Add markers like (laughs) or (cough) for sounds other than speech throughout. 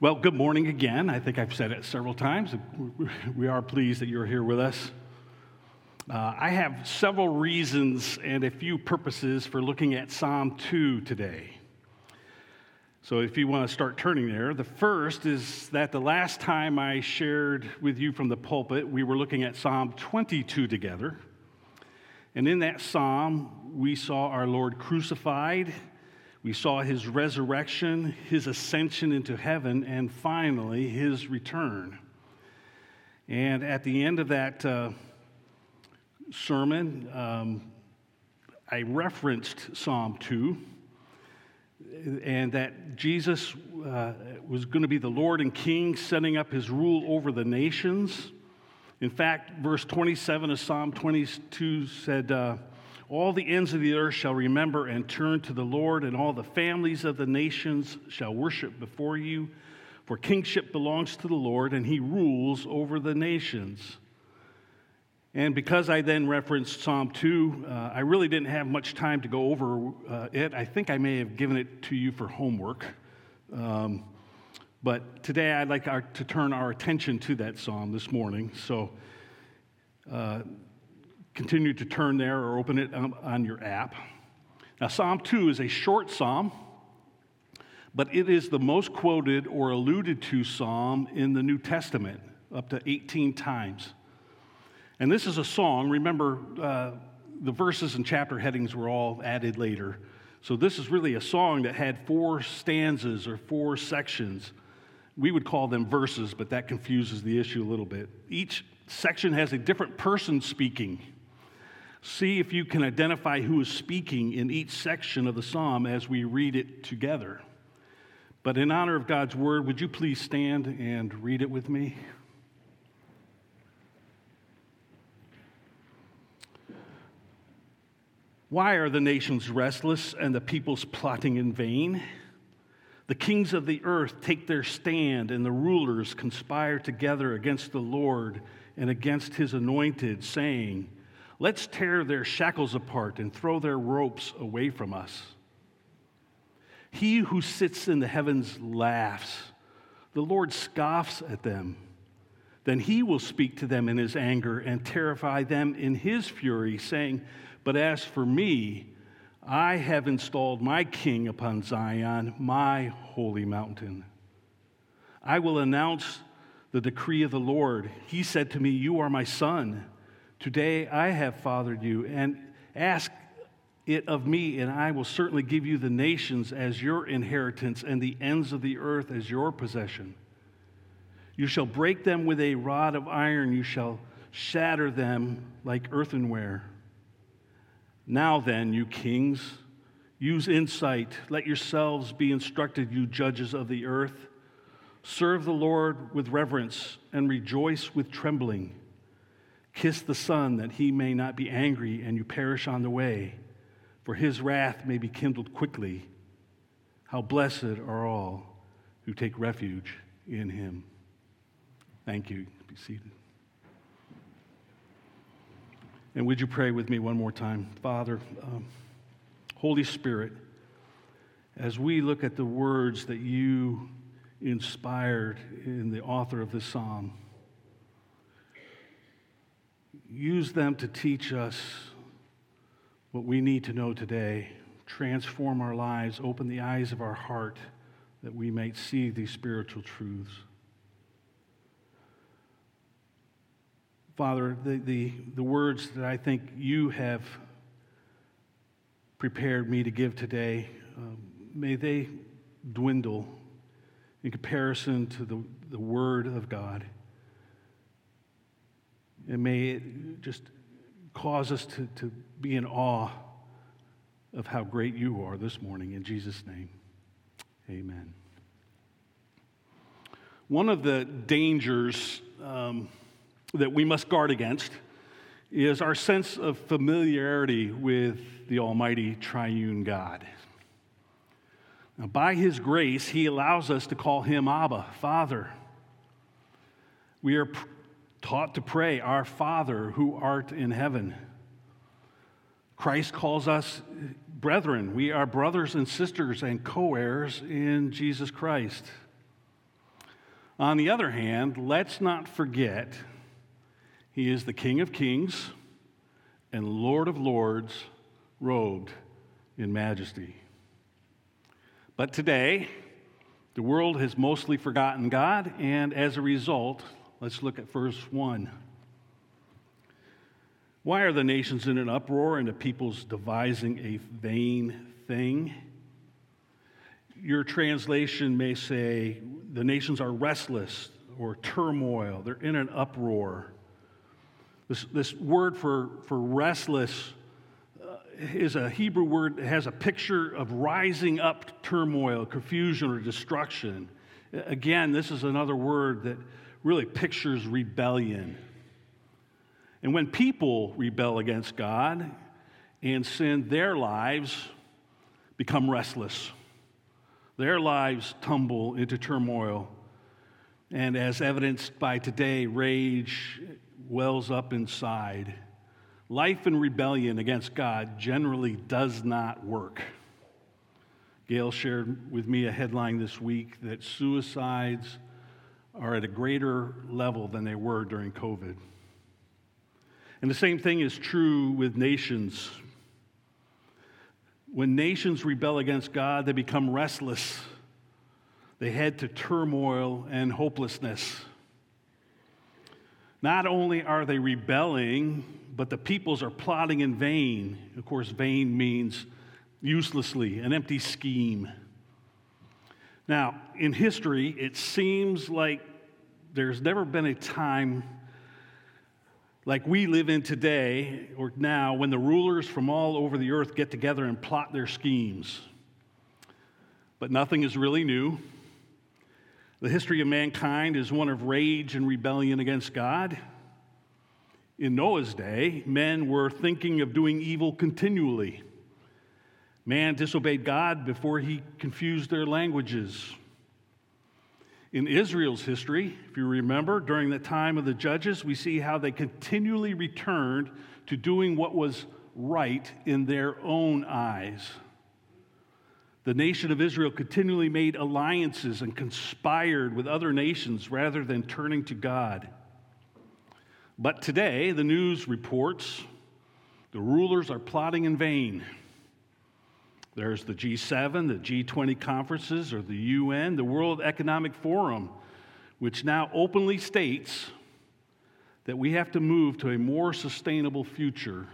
Well, good morning again. I think I've said it several times. (laughs) We are pleased that you're here with us. Uh, I have several reasons and a few purposes for looking at Psalm 2 today. So, if you want to start turning there, the first is that the last time I shared with you from the pulpit, we were looking at Psalm 22 together. And in that psalm, we saw our Lord crucified we saw his resurrection, his ascension into heaven, and finally his return. And at the end of that uh, sermon, um, I referenced Psalm 2 and that Jesus uh, was going to be the Lord and King, setting up his rule over the nations. In fact, verse 27 of Psalm 22 said, uh, all the ends of the earth shall remember and turn to the Lord, and all the families of the nations shall worship before you. For kingship belongs to the Lord, and he rules over the nations. And because I then referenced Psalm 2, uh, I really didn't have much time to go over uh, it. I think I may have given it to you for homework. Um, but today I'd like our, to turn our attention to that psalm this morning. So, uh, continue to turn there or open it on your app. Now, Psalm 2 is a short psalm, but it is the most quoted or alluded to psalm in the New Testament, up to 18 times. And this is a song. Remember, uh, the verses and chapter headings were all added later. So, this is really a song that had four stanzas or four sections. We would call them verses, but that confuses the issue a little bit. Each section has a different person speaking. See if you can identify who is speaking in each section of the psalm as we read it together. But in honor of God's word, would you please stand and read it with me? Why are the nations restless and the peoples plotting in vain? The kings of the earth take their stand, and the rulers conspire together against the Lord and against his anointed, saying, Let's tear their shackles apart and throw their ropes away from us. He who sits in the heavens laughs. The Lord scoffs at them. Then he will speak to them in his anger and terrify them in his fury, saying, But as for me, I have installed my king upon Zion, my holy mountain. I will announce the decree of the Lord. He said to me, You are my son. Today I have fathered you, and ask it of me, and I will certainly give you the nations as your inheritance and the ends of the earth as your possession. You shall break them with a rod of iron, you shall shatter them like earthenware. Now then, you kings, use insight. Let yourselves be instructed, you judges of the earth. Serve the Lord with reverence and rejoice with trembling. Kiss the Son that he may not be angry and you perish on the way, for his wrath may be kindled quickly. How blessed are all who take refuge in him. Thank you. Be seated. And would you pray with me one more time? Father, um, Holy Spirit, as we look at the words that you inspired in the author of this psalm, use them to teach us what we need to know today, transform our lives, open the eyes of our heart that we might see these spiritual truths. Father, the, the, the words that I think you have prepared me to give today, um, may they dwindle in comparison to the, the Word of God. And may it just cause us to, to be in awe of how great you are this morning. In Jesus' name, amen. One of the dangers um, that we must guard against is our sense of familiarity with the Almighty Triune God. Now, by His grace, He allows us to call Him Abba, Father. We are taught to pray, Our Father who art in heaven. Christ calls us brethren. We are brothers and sisters and co heirs in Jesus Christ. On the other hand, let's not forget he is the King of kings and Lord of lords, robed in majesty. But today, the world has mostly forgotten God, and as a result, let's look at verse 1. Why are the nations in an uproar and the peoples devising a vain thing? Your translation may say, the nations are restless or turmoil, they're in an uproar. This, this word for, for restless uh, is a Hebrew word that has a picture of rising up turmoil, confusion, or destruction. Again, this is another word that really pictures rebellion. And when people rebel against God and sin, their lives become restless. Their lives tumble into turmoil. And as evidenced by today, rage wells up inside. Life in rebellion against God generally does not work. Gail shared with me a headline this week that suicides are at a greater level than they were during COVID. And the same thing is true with nations. When nations rebel against God, they become restless. They head to turmoil and hopelessness. Not only are they rebelling, but the peoples are plotting in vain. Of course, vain means uselessly, an empty scheme. Now, in history, it seems like there's never been a time like we live in today or now when the rulers from all over the earth get together and plot their schemes. But nothing is really new. The history of mankind is one of rage and rebellion against God. In Noah's day, men were thinking of doing evil continually. Man disobeyed God before he confused their languages. In Israel's history, if you remember, during the time of the judges, we see how they continually returned to doing what was right in their own eyes. The nation of Israel continually made alliances and conspired with other nations rather than turning to God. But today, the news reports the rulers are plotting in vain. There's the G7, the G20 conferences, or the UN, the World Economic Forum, which now openly states that we have to move to a more sustainable future.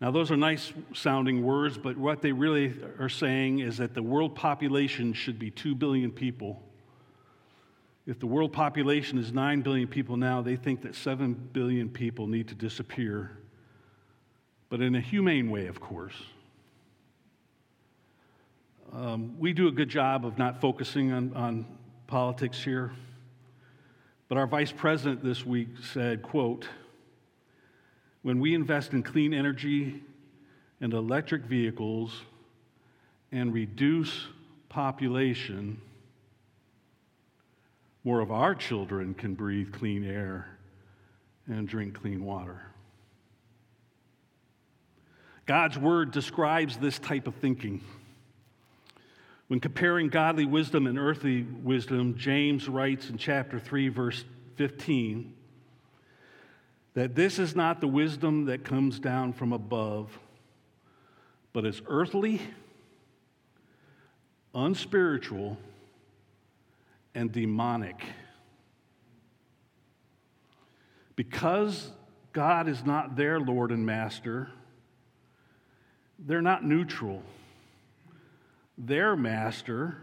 Now, those are nice sounding words, but what they really are saying is that the world population should be 2 billion people. If the world population is 9 billion people now, they think that 7 billion people need to disappear. But in a humane way, of course. Um, we do a good job of not focusing on, on politics here. But our vice president this week said, quote, when we invest in clean energy and electric vehicles and reduce population, more of our children can breathe clean air and drink clean water. God's word describes this type of thinking. When comparing godly wisdom and earthly wisdom, James writes in chapter 3, verse 15, that this is not the wisdom that comes down from above, but is earthly, unspiritual, and demonic. Because God is not their Lord and Master, they're not neutral their master,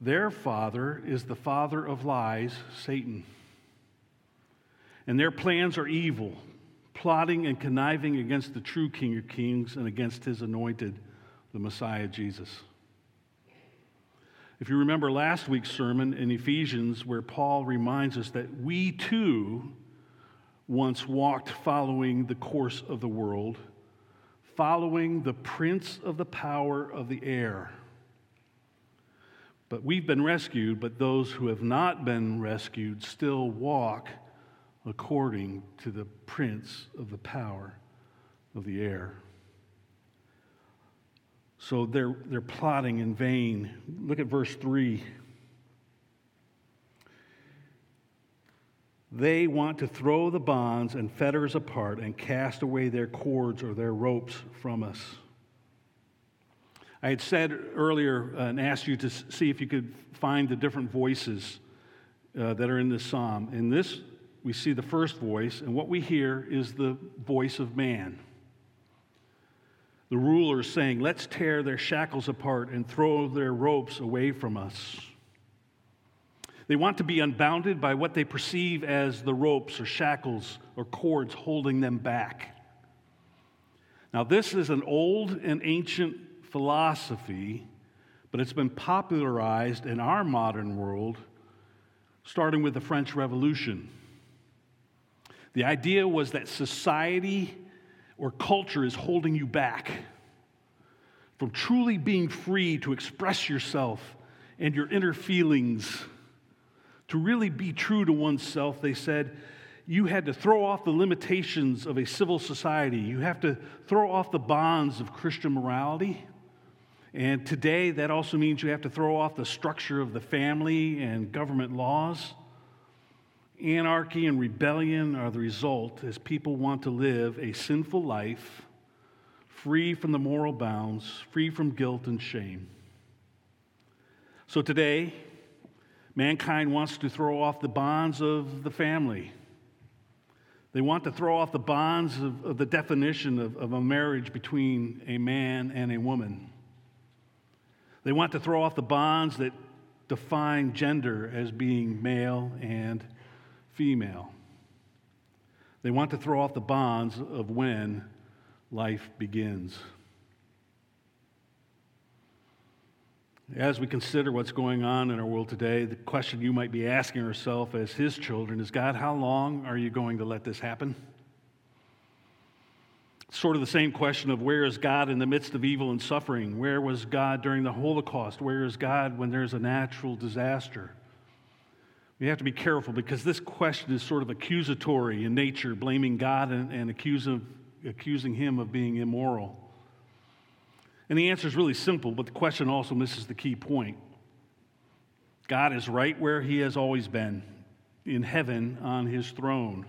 their father, is the father of lies, Satan. And their plans are evil, plotting and conniving against the true King of Kings and against his anointed, the Messiah Jesus. If you remember last week's sermon in Ephesians, where Paul reminds us that we too once walked following the course of the world, following the prince of the power of the air but we've been rescued, but those who have not been rescued still walk according to the prince of the power of the air. So they're, they're plotting in vain. Look at verse 3. They want to throw the bonds and fetters apart and cast away their cords or their ropes from us. I had said earlier uh, and asked you to see if you could find the different voices uh, that are in this psalm. In this, we see the first voice, and what we hear is the voice of man. The ruler saying, Let's tear their shackles apart and throw their ropes away from us. They want to be unbounded by what they perceive as the ropes or shackles or cords holding them back. Now, this is an old and ancient philosophy, but it's been popularized in our modern world starting with the French Revolution. The idea was that society or culture is holding you back from truly being free to express yourself and your inner feelings to really be true to oneself, they said, you had to throw off the limitations of a civil society. You have to throw off the bonds of Christian morality. And today, that also means you have to throw off the structure of the family and government laws. Anarchy and rebellion are the result as people want to live a sinful life, free from the moral bounds, free from guilt and shame. So today, Mankind wants to throw off the bonds of the family. They want to throw off the bonds of, of the definition of, of a marriage between a man and a woman. They want to throw off the bonds that define gender as being male and female. They want to throw off the bonds of when life begins. As we consider what's going on in our world today, the question you might be asking yourself as His children is God, how long are you going to let this happen? Sort of the same question of where is God in the midst of evil and suffering? Where was God during the Holocaust? Where is God when there's a natural disaster? We have to be careful because this question is sort of accusatory in nature, blaming God and, and accusing, accusing Him of being immoral. And the answer is really simple, but the question also misses the key point. God is right where he has always been, in heaven on his throne.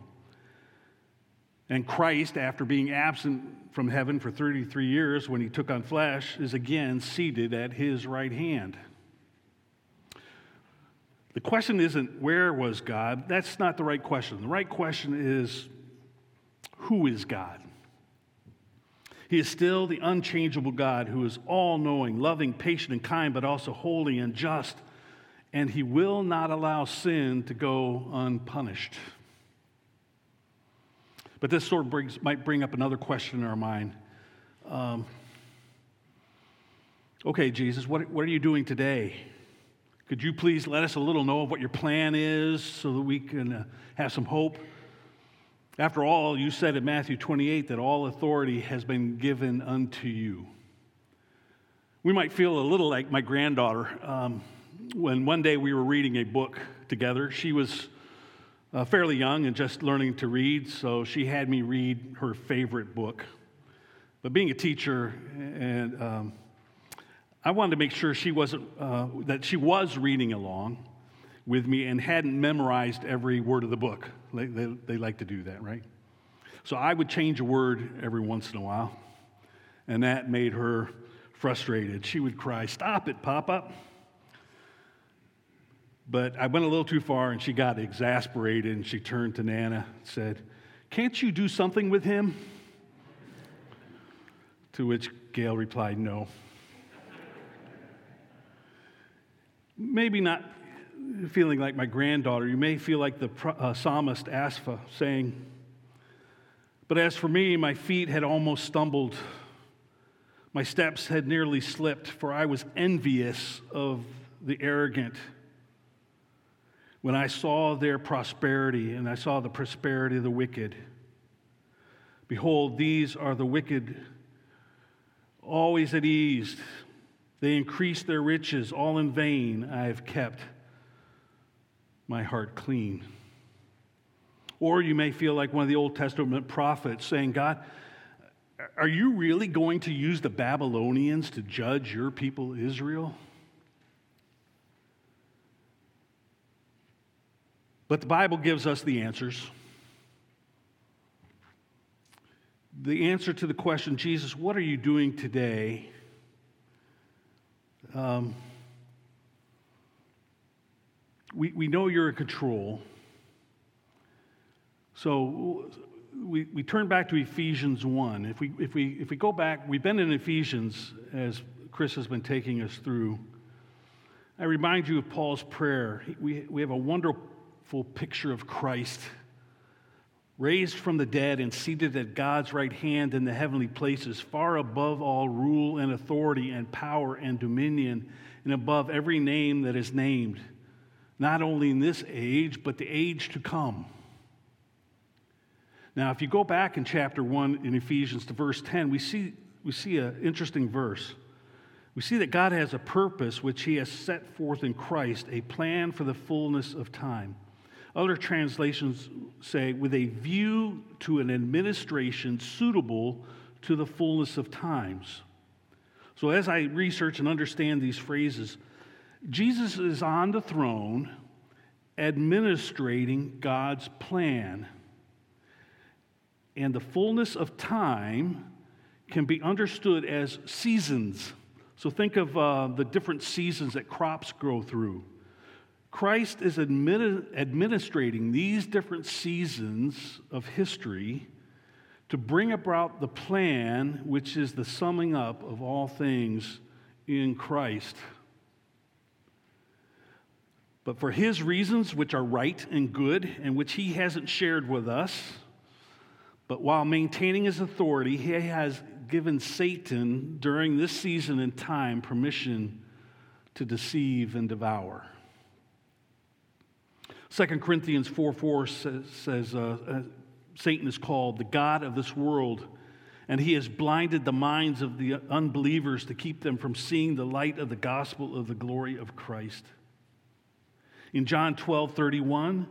And Christ, after being absent from heaven for 33 years when he took on flesh, is again seated at his right hand. The question isn't where was God? That's not the right question. The right question is who is God? He is still the unchangeable God who is all knowing, loving, patient, and kind, but also holy and just. And he will not allow sin to go unpunished. But this sort of brings, might bring up another question in our mind. Um, okay, Jesus, what, what are you doing today? Could you please let us a little know of what your plan is so that we can uh, have some hope? After all, you said in Matthew 28 that all authority has been given unto you. We might feel a little like my granddaughter um, when one day we were reading a book together. She was uh, fairly young and just learning to read, so she had me read her favorite book. But being a teacher, and um, I wanted to make sure she wasn't uh, that she was reading along with me and hadn't memorized every word of the book. They, they, they, like to do that, right? So I would change a word every once in a while, and that made her frustrated. She would cry, Stop it, Papa. But I went a little too far, and she got exasperated, and she turned to Nana and said, Can't you do something with him? To which Gail replied, No. Maybe not feeling like my granddaughter, you may feel like the uh, psalmist Asaph saying, But as for me, my feet had almost stumbled. My steps had nearly slipped, for I was envious of the arrogant. When I saw their prosperity and I saw the prosperity of the wicked, behold, these are the wicked, always at ease. They increase their riches, all in vain I have kept my heart clean. Or you may feel like one of the Old Testament prophets saying, God, are you really going to use the Babylonians to judge your people, Israel? But the Bible gives us the answers. The answer to the question, Jesus, what are you doing today? Um, we, we know you're in control. So we, we turn back to Ephesians 1. If we, if, we, if we go back, we've been in Ephesians as Chris has been taking us through. I remind you of Paul's prayer. We, we have a wonderful picture of Christ raised from the dead and seated at God's right hand in the heavenly places, far above all rule and authority and power and dominion, and above every name that is named, not only in this age, but the age to come. Now, if you go back in chapter 1 in Ephesians to verse 10, we see, we see an interesting verse. We see that God has a purpose which He has set forth in Christ, a plan for the fullness of time. Other translations say, with a view to an administration suitable to the fullness of times. So, as I research and understand these phrases, Jesus is on the throne administrating God's plan. And the fullness of time can be understood as seasons. So, think of uh, the different seasons that crops grow through. Christ is administrating these different seasons of history to bring about the plan, which is the summing up of all things in Christ. But for his reasons, which are right and good, and which he hasn't shared with us, but while maintaining his authority, he has given Satan during this season and time permission to deceive and devour. 2 Corinthians 4 4 says, says uh, uh, Satan is called the God of this world, and he has blinded the minds of the unbelievers to keep them from seeing the light of the gospel of the glory of Christ. In John 12 31,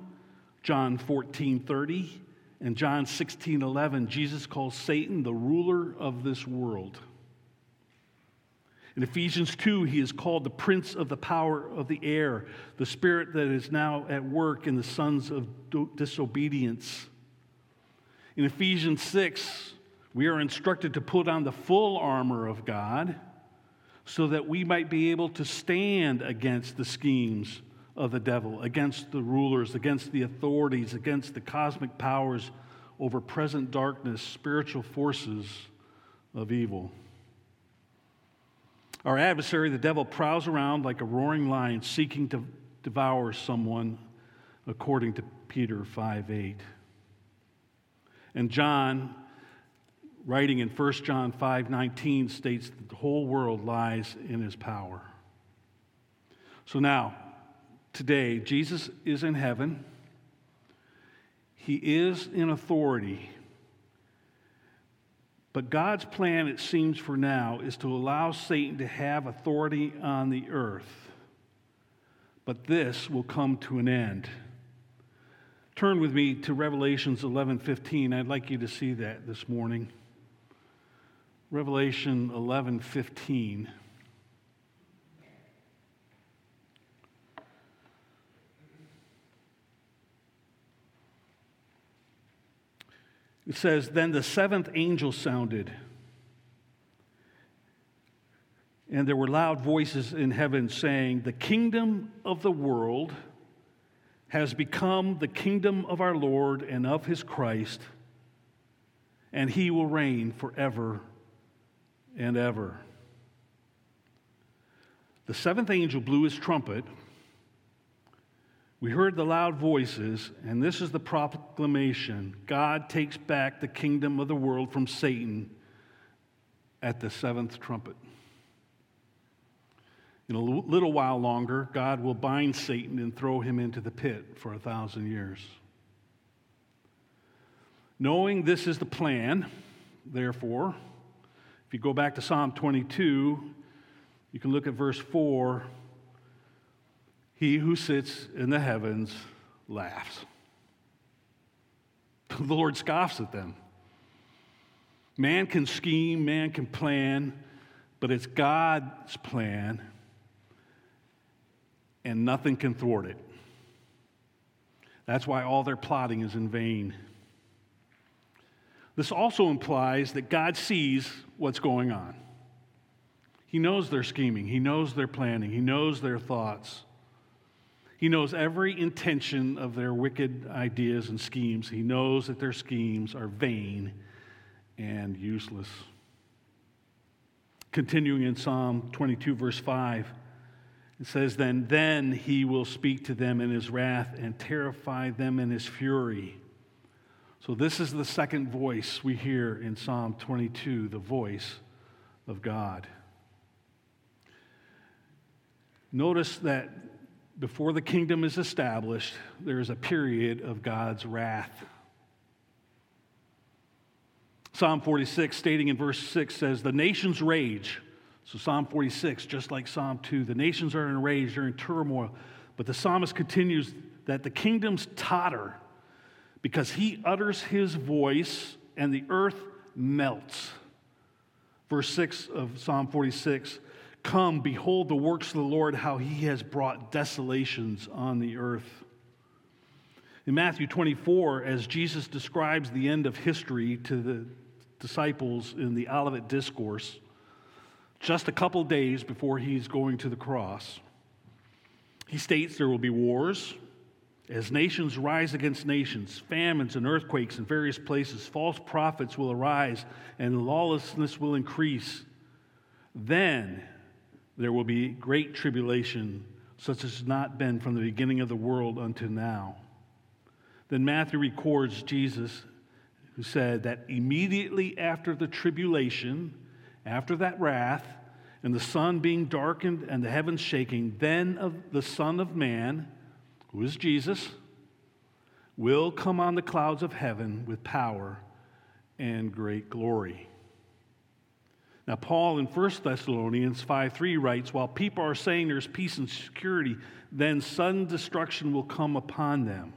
John 14 30, and John 16 11, Jesus calls Satan the ruler of this world. In Ephesians 2, he is called the prince of the power of the air, the spirit that is now at work in the sons of disobedience. In Ephesians 6, we are instructed to put on the full armor of God so that we might be able to stand against the schemes of the devil, against the rulers, against the authorities, against the cosmic powers over present darkness, spiritual forces of evil. Our adversary, the devil, prowls around like a roaring lion seeking to devour someone, according to Peter 5 8. And John, writing in 1 John 5 19, states that the whole world lies in his power. So now, today, Jesus is in heaven. He is in authority. But God's plan, it seems for now, is to allow Satan to have authority on the earth. But this will come to an end. Turn with me to Revelations 11:15. I'd like you to see that this morning. Revelation 11:15. It says, Then the seventh angel sounded, and there were loud voices in heaven saying, The kingdom of the world has become the kingdom of our Lord and of his Christ, and he will reign forever and ever. The seventh angel blew his trumpet we heard the loud voices, and this is the proclamation God takes back the kingdom of the world from Satan at the seventh trumpet. In a little while longer, God will bind Satan and throw him into the pit for a thousand years. Knowing this is the plan, therefore, if you go back to Psalm 22, you can look at verse 4 he who sits in the heavens laughs. The Lord scoffs at them. Man can scheme, man can plan, but it's God's plan, and nothing can thwart it. That's why all their plotting is in vain. This also implies that God sees what's going on. He knows their scheming, He knows their planning, He knows their thoughts. He knows every intention of their wicked ideas and schemes. He knows that their schemes are vain and useless. Continuing in Psalm 22, verse 5, it says, Then, then he will speak to them in his wrath and terrify them in his fury. So, this is the second voice we hear in Psalm 22, the voice of God. Notice that before the kingdom is established, there is a period of God's wrath. Psalm 46, stating in verse 6, says, The nations rage. So, Psalm 46, just like Psalm 2, the nations are enraged, they're in turmoil. But the psalmist continues that the kingdoms totter because he utters his voice and the earth melts. Verse 6 of Psalm 46 Come, behold the works of the Lord, how he has brought desolations on the earth. In Matthew 24, as Jesus describes the end of history to the disciples in the Olivet Discourse, just a couple days before he's going to the cross, he states there will be wars. As nations rise against nations, famines and earthquakes in various places, false prophets will arise and lawlessness will increase. Then there will be great tribulation, such as has not been from the beginning of the world unto now. Then Matthew records Jesus, who said that immediately after the tribulation, after that wrath, and the sun being darkened and the heavens shaking, then of the Son of Man, who is Jesus, will come on the clouds of heaven with power and great glory. Now, Paul in 1 Thessalonians 5 3 writes, While people are saying there's peace and security, then sudden destruction will come upon them.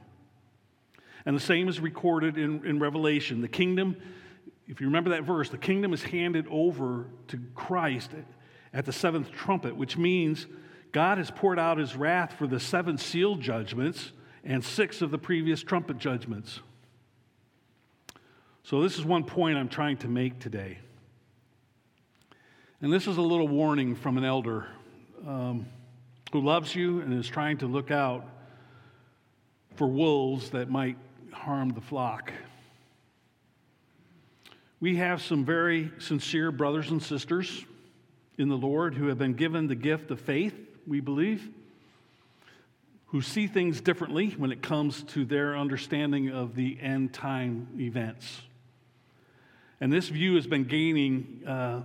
And the same is recorded in, in Revelation. The kingdom, if you remember that verse, the kingdom is handed over to Christ at the seventh trumpet, which means God has poured out his wrath for the seven seal judgments and six of the previous trumpet judgments. So, this is one point I'm trying to make today. And this is a little warning from an elder um, who loves you and is trying to look out for wolves that might harm the flock. We have some very sincere brothers and sisters in the Lord who have been given the gift of faith, we believe, who see things differently when it comes to their understanding of the end time events. And this view has been gaining. Uh,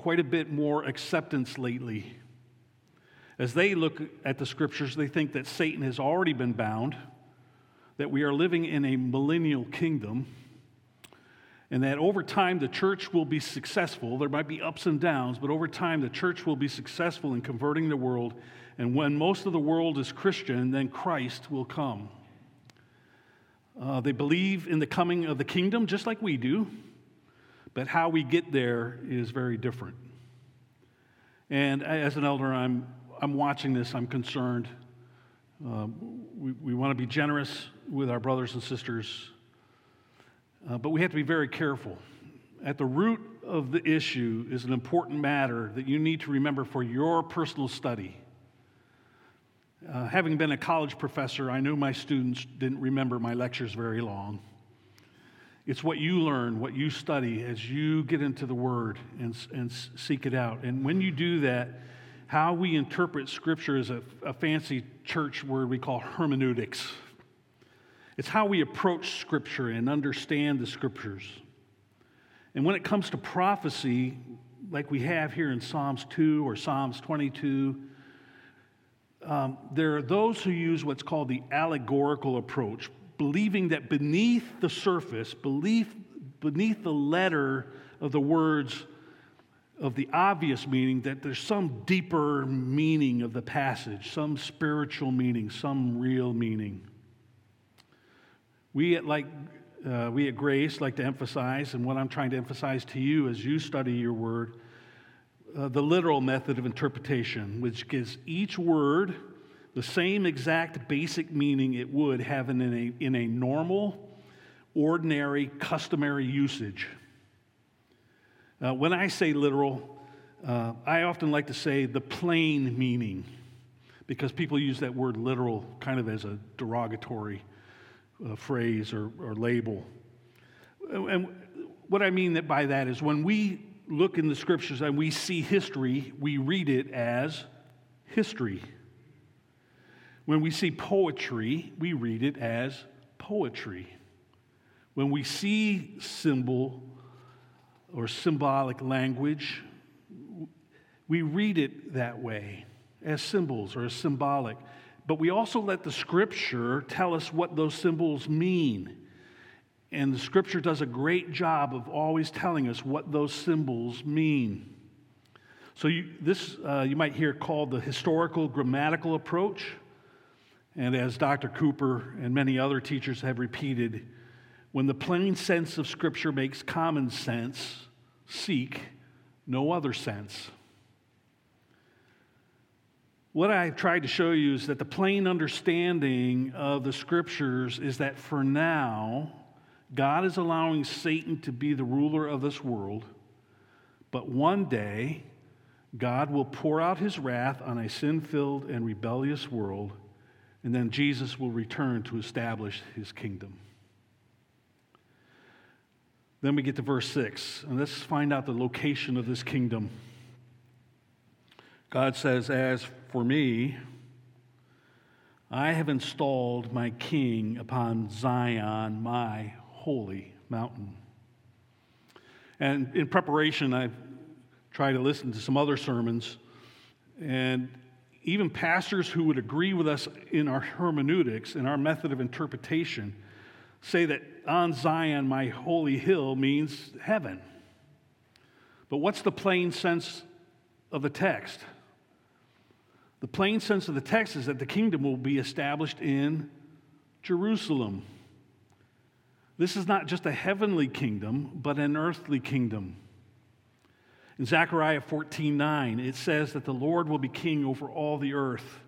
quite a bit more acceptance lately. As they look at the scriptures, they think that Satan has already been bound, that we are living in a millennial kingdom, and that over time the church will be successful. There might be ups and downs, but over time the church will be successful in converting the world. And when most of the world is Christian, then Christ will come. Uh, they believe in the coming of the kingdom just like we do. But how we get there is very different. And as an elder, I'm, I'm watching this, I'm concerned. Uh, we we want to be generous with our brothers and sisters, uh, but we have to be very careful. At the root of the issue is an important matter that you need to remember for your personal study. Uh, having been a college professor, I knew my students didn't remember my lectures very long. It's what you learn, what you study as you get into the Word and, and seek it out. And when you do that, how we interpret Scripture is a, a fancy church word we call hermeneutics. It's how we approach Scripture and understand the Scriptures. And when it comes to prophecy, like we have here in Psalms 2 or Psalms 22, um, there are those who use what's called the allegorical approach believing that beneath the surface, beneath, beneath the letter of the words of the obvious meaning, that there's some deeper meaning of the passage, some spiritual meaning, some real meaning. We at, like, uh, we at Grace like to emphasize, and what I'm trying to emphasize to you as you study your word, uh, the literal method of interpretation, which gives each word the same exact basic meaning it would have in a, in a normal, ordinary, customary usage. Uh, when I say literal, uh, I often like to say the plain meaning because people use that word literal kind of as a derogatory uh, phrase or, or label. And what I mean that by that is when we look in the scriptures and we see history, we read it as history. When we see poetry, we read it as poetry. When we see symbol or symbolic language, we read it that way as symbols or as symbolic. But we also let the scripture tell us what those symbols mean. And the scripture does a great job of always telling us what those symbols mean. So, you, this uh, you might hear called the historical grammatical approach. And as Dr. Cooper and many other teachers have repeated, when the plain sense of Scripture makes common sense, seek no other sense. What I've tried to show you is that the plain understanding of the Scriptures is that for now, God is allowing Satan to be the ruler of this world, but one day, God will pour out his wrath on a sin filled and rebellious world, and then Jesus will return to establish his kingdom. Then we get to verse 6, and let's find out the location of this kingdom. God says, As for me, I have installed my king upon Zion, my holy mountain. And in preparation, I've tried to listen to some other sermons, and even pastors who would agree with us in our hermeneutics, in our method of interpretation, say that on Zion, my holy hill means heaven. But what's the plain sense of the text? The plain sense of the text is that the kingdom will be established in Jerusalem. This is not just a heavenly kingdom, but an earthly kingdom. In Zechariah 14 9, it says that the Lord will be king over all the earth.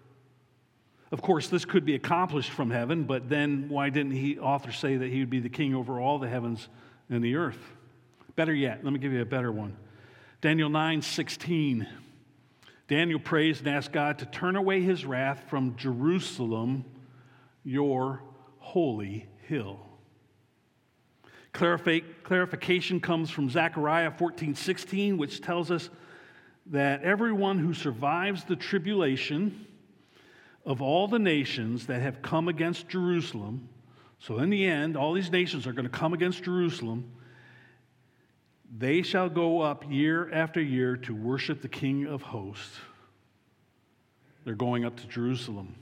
Of course, this could be accomplished from heaven, but then why didn't he author say that he would be the king over all the heavens and the earth? Better yet, let me give you a better one. Daniel 9 16. Daniel prays and asks God to turn away his wrath from Jerusalem, your holy hill. Clarification comes from Zechariah 14 16, which tells us that everyone who survives the tribulation of all the nations that have come against Jerusalem, so in the end, all these nations are going to come against Jerusalem. They shall go up year after year to worship the King of hosts. They're going up to Jerusalem.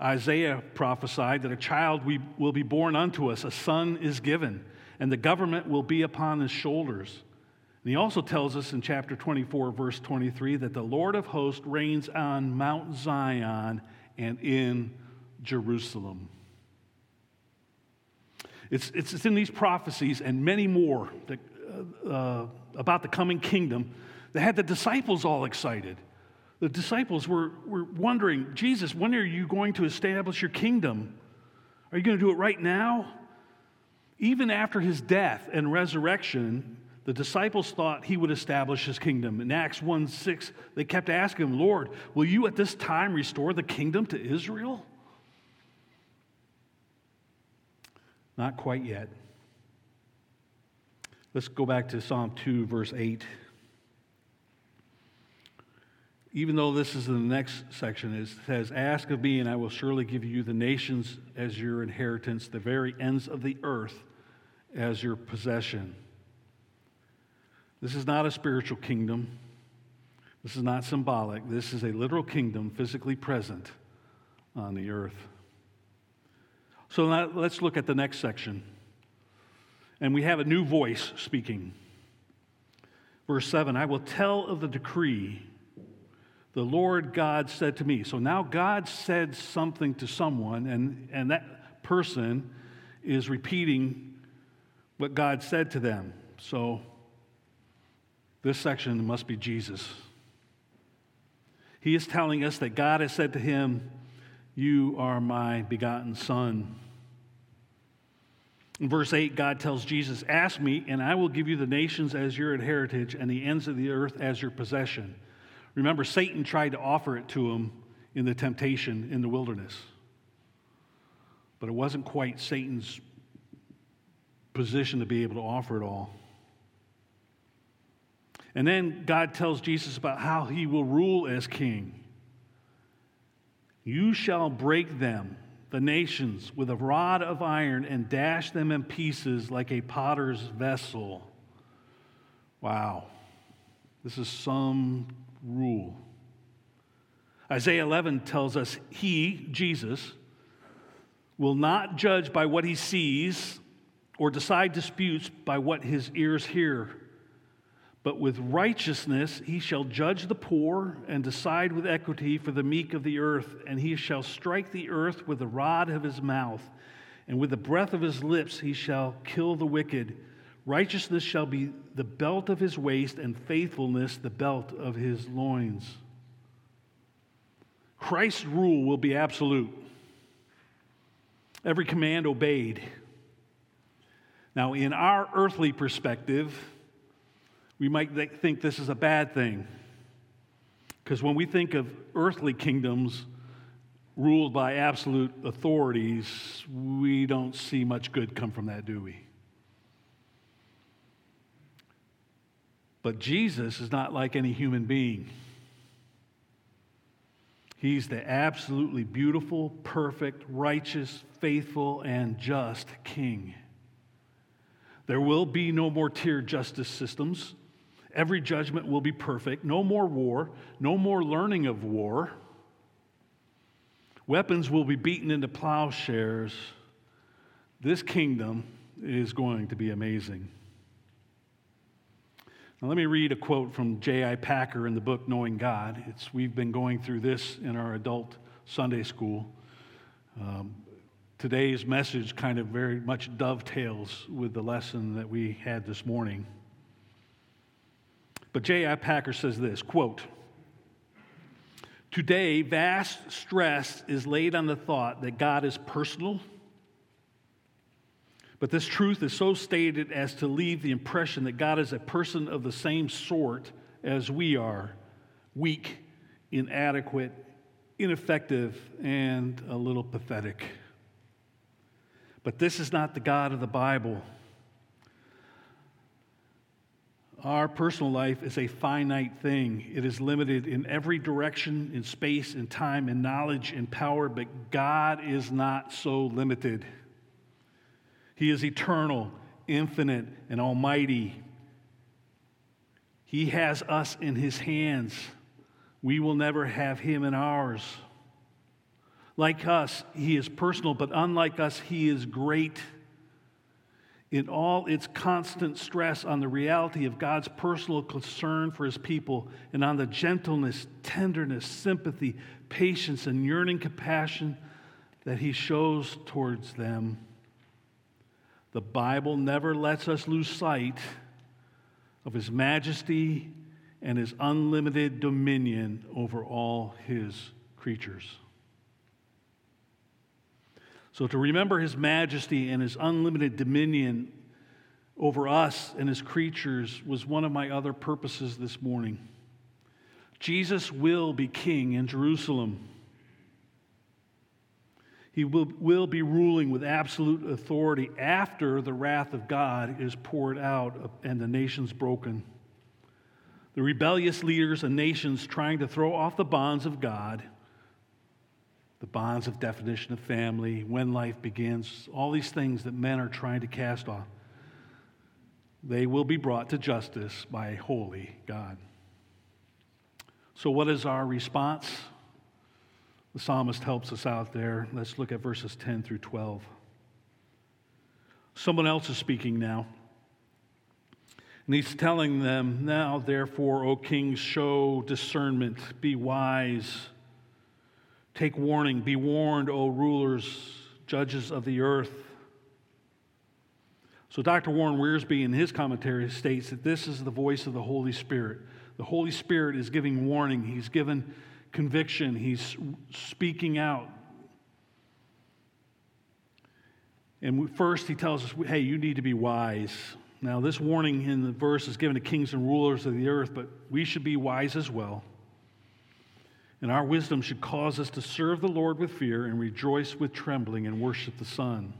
Isaiah prophesied that a child will be born unto us, a son is given, and the government will be upon his shoulders. And he also tells us in chapter 24, verse 23, that the Lord of hosts reigns on Mount Zion and in Jerusalem. It's, it's, it's in these prophecies and many more that, uh, uh, about the coming kingdom that had the disciples all excited the disciples were, were wondering, Jesus, when are you going to establish your kingdom? Are you going to do it right now? Even after his death and resurrection, the disciples thought he would establish his kingdom. In Acts 1 6, they kept asking him, Lord, will you at this time restore the kingdom to Israel? Not quite yet. Let's go back to Psalm 2, verse 8 even though this is in the next section, it says, Ask of me, and I will surely give you the nations as your inheritance, the very ends of the earth as your possession. This is not a spiritual kingdom. This is not symbolic. This is a literal kingdom physically present on the earth. So now let's look at the next section. And we have a new voice speaking. Verse 7 I will tell of the decree the Lord God said to me. So now God said something to someone, and, and that person is repeating what God said to them. So this section must be Jesus. He is telling us that God has said to him, You are my begotten Son. In verse 8, God tells Jesus, Ask me, and I will give you the nations as your heritage and the ends of the earth as your possession. Remember, Satan tried to offer it to him in the temptation in the wilderness. But it wasn't quite Satan's position to be able to offer it all. And then God tells Jesus about how he will rule as king. You shall break them the nations with a rod of iron and dash them in pieces like a potter's vessel. Wow. This is some rule. Isaiah 11 tells us he, Jesus, will not judge by what he sees or decide disputes by what his ears hear. But with righteousness he shall judge the poor and decide with equity for the meek of the earth, and he shall strike the earth with the rod of his mouth, and with the breath of his lips he shall kill the wicked. Righteousness shall be the belt of his waist, and faithfulness the belt of his loins. Christ's rule will be absolute. Every command obeyed. Now, in our earthly perspective, we might think this is a bad thing. Because when we think of earthly kingdoms ruled by absolute authorities, we don't see much good come from that, do we? But Jesus is not like any human being. He's the absolutely beautiful, perfect, righteous, faithful, and just King. There will be no more tier justice systems. Every judgment will be perfect. No more war. No more learning of war. Weapons will be beaten into plowshares. This kingdom is going to be amazing. Now, let me read a quote from J.I. Packer in the book Knowing God. It's, we've been going through this in our adult Sunday school. Um, today's message kind of very much dovetails with the lesson that we had this morning. But J.I. Packer says this quote, Today, vast stress is laid on the thought that God is personal, but this truth is so stated as to leave the impression that God is a person of the same sort as we are weak, inadequate, ineffective, and a little pathetic. But this is not the God of the Bible. Our personal life is a finite thing. It is limited in every direction, in space, in time, in knowledge, in power, but God is not so limited. He is eternal, infinite, and almighty. He has us in His hands. We will never have Him in ours. Like us, He is personal, but unlike us, He is great in all its constant stress on the reality of God's personal concern for his people and on the gentleness, tenderness, sympathy, patience, and yearning compassion that he shows towards them. The Bible never lets us lose sight of his majesty and his unlimited dominion over all his creatures. So, to remember his majesty and his unlimited dominion over us and his creatures was one of my other purposes this morning. Jesus will be king in Jerusalem. He will, will be ruling with absolute authority after the wrath of God is poured out and the nations broken. The rebellious leaders and nations trying to throw off the bonds of God the bonds of definition of family, when life begins, all these things that men are trying to cast off, they will be brought to justice by a holy God. So, what is our response? The psalmist helps us out there. Let's look at verses 10 through 12. Someone else is speaking now. And he's telling them, Now, therefore, O kings, show discernment, be wise Take warning, be warned, O rulers, judges of the earth. So, Dr. Warren Wiersbe, in his commentary, states that this is the voice of the Holy Spirit. The Holy Spirit is giving warning. He's given, conviction. He's speaking out. And first, he tells us, hey, you need to be wise. Now, this warning in the verse is given to kings and rulers of the earth, but we should be wise as well. And our wisdom should cause us to serve the Lord with fear and rejoice with trembling and worship the Son.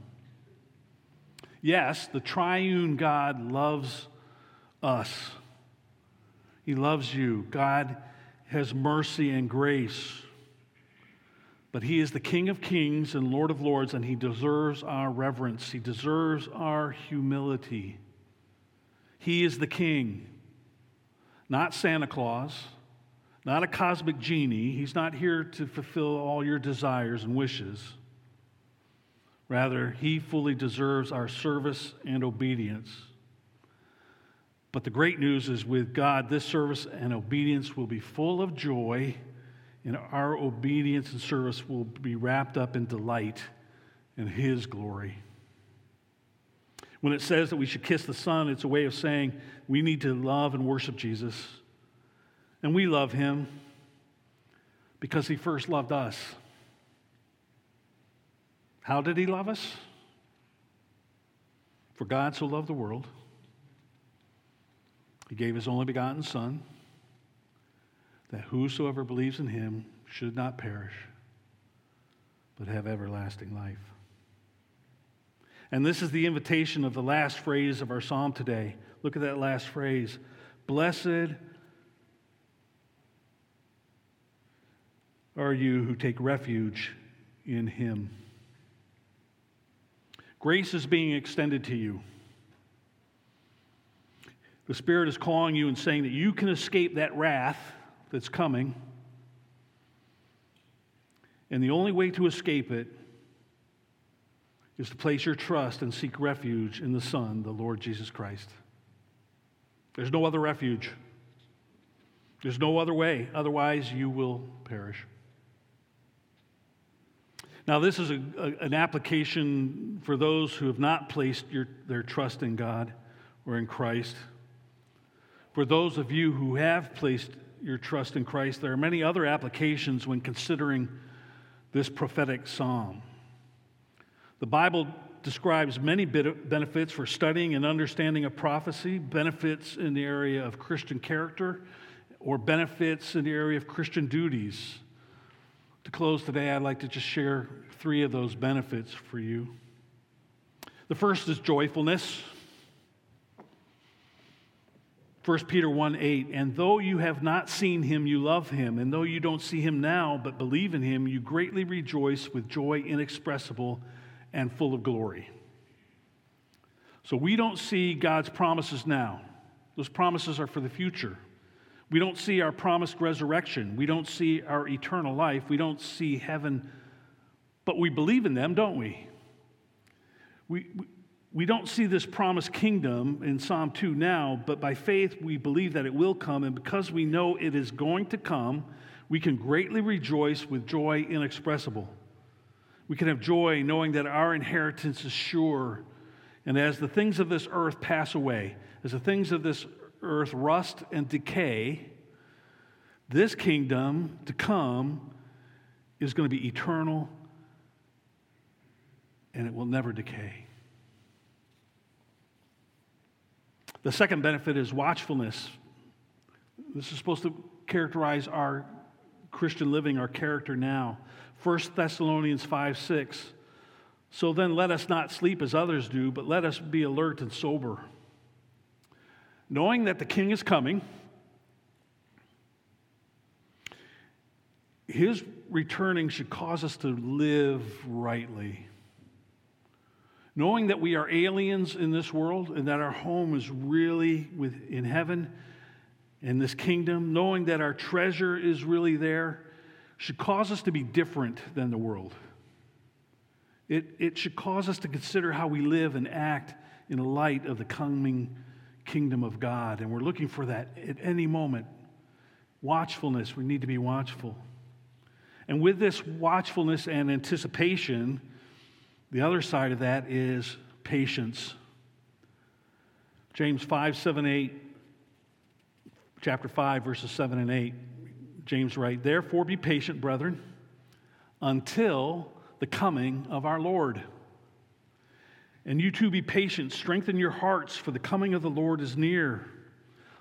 Yes, the triune God loves us. He loves you. God has mercy and grace. But He is the King of kings and Lord of lords, and He deserves our reverence. He deserves our humility. He is the King, not Santa Claus not a cosmic genie. He's not here to fulfill all your desires and wishes. Rather, he fully deserves our service and obedience. But the great news is with God, this service and obedience will be full of joy, and our obedience and service will be wrapped up in delight in His glory. When it says that we should kiss the Son, it's a way of saying we need to love and worship Jesus and we love him because he first loved us. How did he love us? For God so loved the world, he gave his only begotten Son, that whosoever believes in him should not perish, but have everlasting life. And this is the invitation of the last phrase of our psalm today. Look at that last phrase Blessed are you who take refuge in Him. Grace is being extended to you. The Spirit is calling you and saying that you can escape that wrath that's coming. And the only way to escape it is to place your trust and seek refuge in the Son, the Lord Jesus Christ. There's no other refuge. There's no other way. Otherwise, you will perish. Now, this is a, a, an application for those who have not placed your, their trust in God or in Christ. For those of you who have placed your trust in Christ, there are many other applications when considering this prophetic psalm. The Bible describes many benefits for studying and understanding a prophecy, benefits in the area of Christian character, or benefits in the area of Christian duties. To close today, I'd like to just share three of those benefits for you. The first is joyfulness. 1 Peter 1 8, and though you have not seen him, you love him. And though you don't see him now, but believe in him, you greatly rejoice with joy inexpressible and full of glory. So we don't see God's promises now, those promises are for the future. We don't see our promised resurrection. We don't see our eternal life. We don't see heaven, but we believe in them, don't we? We, we, we don't see this promised kingdom in Psalm 2 now, but by faith we believe that it will come, and because we know it is going to come, we can greatly rejoice with joy inexpressible. We can have joy knowing that our inheritance is sure. And as the things of this earth pass away, as the things of this earth rust and decay, this kingdom to come is going to be eternal and it will never decay. The second benefit is watchfulness. This is supposed to characterize our Christian living, our character now. 1 Thessalonians 5 6. So then let us not sleep as others do, but let us be alert and sober knowing that the king is coming, his returning should cause us to live rightly. Knowing that we are aliens in this world and that our home is really with, in heaven, in this kingdom, knowing that our treasure is really there, should cause us to be different than the world. It, it should cause us to consider how we live and act in light of the coming kingdom of God. And we're looking for that at any moment. Watchfulness, we need to be watchful. And with this watchfulness and anticipation, the other side of that is patience. James 5, 7, 8, chapter 5, verses 7 and 8. James writes, Therefore be patient, brethren, until the coming of our Lord. And you too be patient, strengthen your hearts, for the coming of the Lord is near.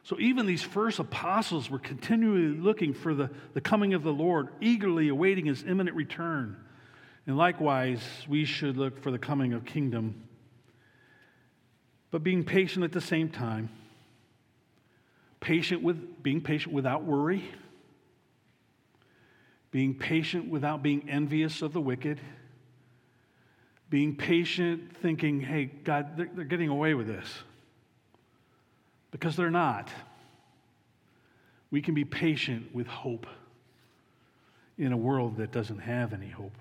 So even these first apostles were continually looking for the, the coming of the Lord, eagerly awaiting his imminent return. And likewise, we should look for the coming of kingdom, but being patient at the same time. Patient with being patient without worry, being patient without being envious of the wicked, being patient, thinking, hey, God, they're, they're getting away with this. Because they're not. We can be patient with hope in a world that doesn't have any hope.